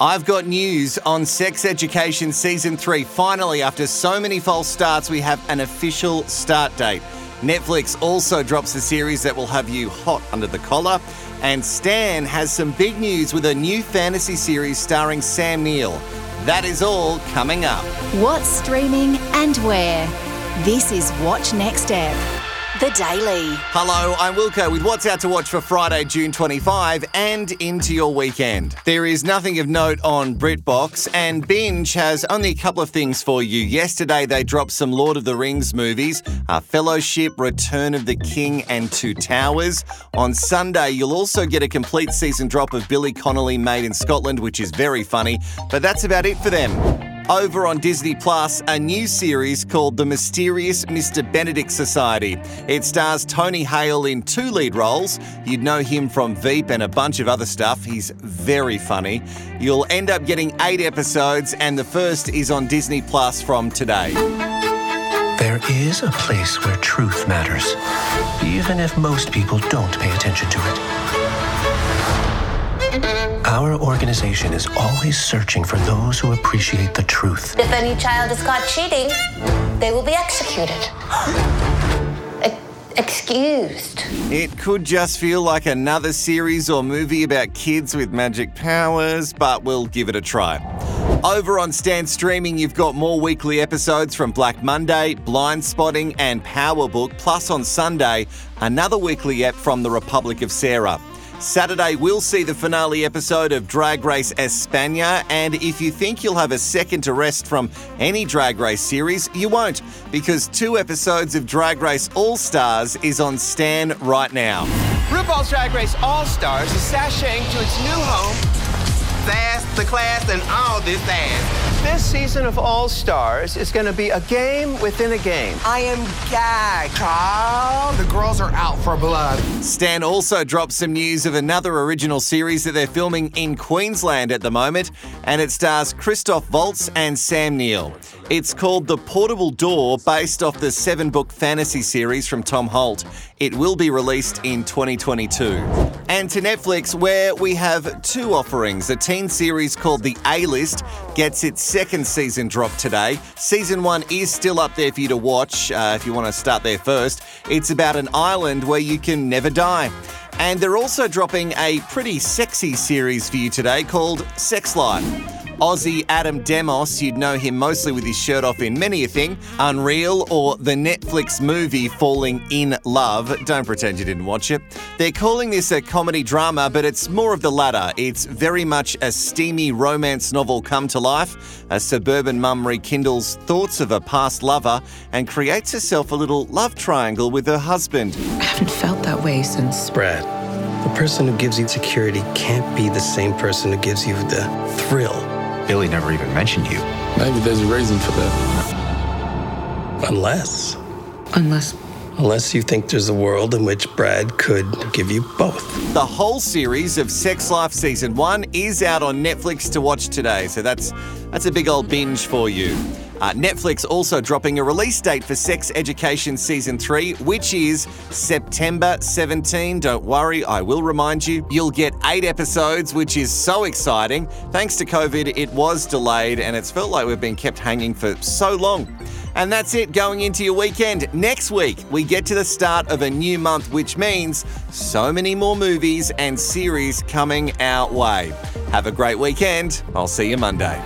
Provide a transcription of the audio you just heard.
I've got news on Sex Education Season 3. Finally, after so many false starts, we have an official start date. Netflix also drops a series that will have you hot under the collar. And Stan has some big news with a new fantasy series starring Sam Neill. That is all coming up. What's streaming and where? This is Watch Next Ep. The Daily. Hello, I'm Wilco with what's out to watch for Friday, June 25 and into your weekend. There is nothing of note on BritBox, and Binge has only a couple of things for you. Yesterday, they dropped some Lord of the Rings movies uh, Fellowship, Return of the King, and Two Towers. On Sunday, you'll also get a complete season drop of Billy Connolly Made in Scotland, which is very funny, but that's about it for them. Over on Disney Plus, a new series called The Mysterious Mr. Benedict Society. It stars Tony Hale in two lead roles. You'd know him from Veep and a bunch of other stuff. He's very funny. You'll end up getting eight episodes, and the first is on Disney Plus from today. There is a place where truth matters, even if most people don't pay attention to it. Our organization is always searching for those who appreciate the truth. If any child is caught cheating, they will be executed. Excused. It could just feel like another series or movie about kids with magic powers, but we'll give it a try. Over on Stan Streaming, you've got more weekly episodes from Black Monday, Blind Spotting, and Power Book. Plus, on Sunday, another weekly app from the Republic of Sarah. Saturday, we'll see the finale episode of Drag Race España, and if you think you'll have a second to rest from any Drag Race series, you won't, because two episodes of Drag Race All Stars is on Stan right now. RuPaul's Drag Race All Stars is sashaying to its new home. Sass, the class, and all this ass. This season of All Stars is going to be a game within a game. I am gagged, Carl. The girls are out for blood. Stan also dropped some news of another original series that they're filming in Queensland at the moment, and it stars Christoph Waltz and Sam Neill. It's called The Portable Door, based off the seven book fantasy series from Tom Holt. It will be released in 2022. And to Netflix, where we have two offerings. A teen series called The A List gets its second season drop today. Season one is still up there for you to watch uh, if you want to start there first. It's about an island where you can never die. And they're also dropping a pretty sexy series for you today called Sex Life. Aussie Adam Demos, you'd know him mostly with his shirt off in many a thing, Unreal, or the Netflix movie Falling Inn Love. Don't pretend you didn't watch it. They're calling this a comedy drama, but it's more of the latter. It's very much a steamy romance novel come to life. A suburban mum rekindles thoughts of a past lover and creates herself a little love triangle with her husband. I haven't felt that way since. Brad, the person who gives you security can't be the same person who gives you the thrill. Billy never even mentioned you. Maybe there's a reason for that. Unless. Unless. Unless you think there's a world in which Brad could give you both. The whole series of Sex Life Season 1 is out on Netflix to watch today, so that's that's a big old binge for you. Uh, Netflix also dropping a release date for Sex Education Season 3, which is September 17. Don't worry, I will remind you. You'll get eight episodes, which is so exciting. Thanks to COVID, it was delayed and it's felt like we've been kept hanging for so long. And that's it going into your weekend. Next week, we get to the start of a new month, which means so many more movies and series coming our way. Have a great weekend. I'll see you Monday.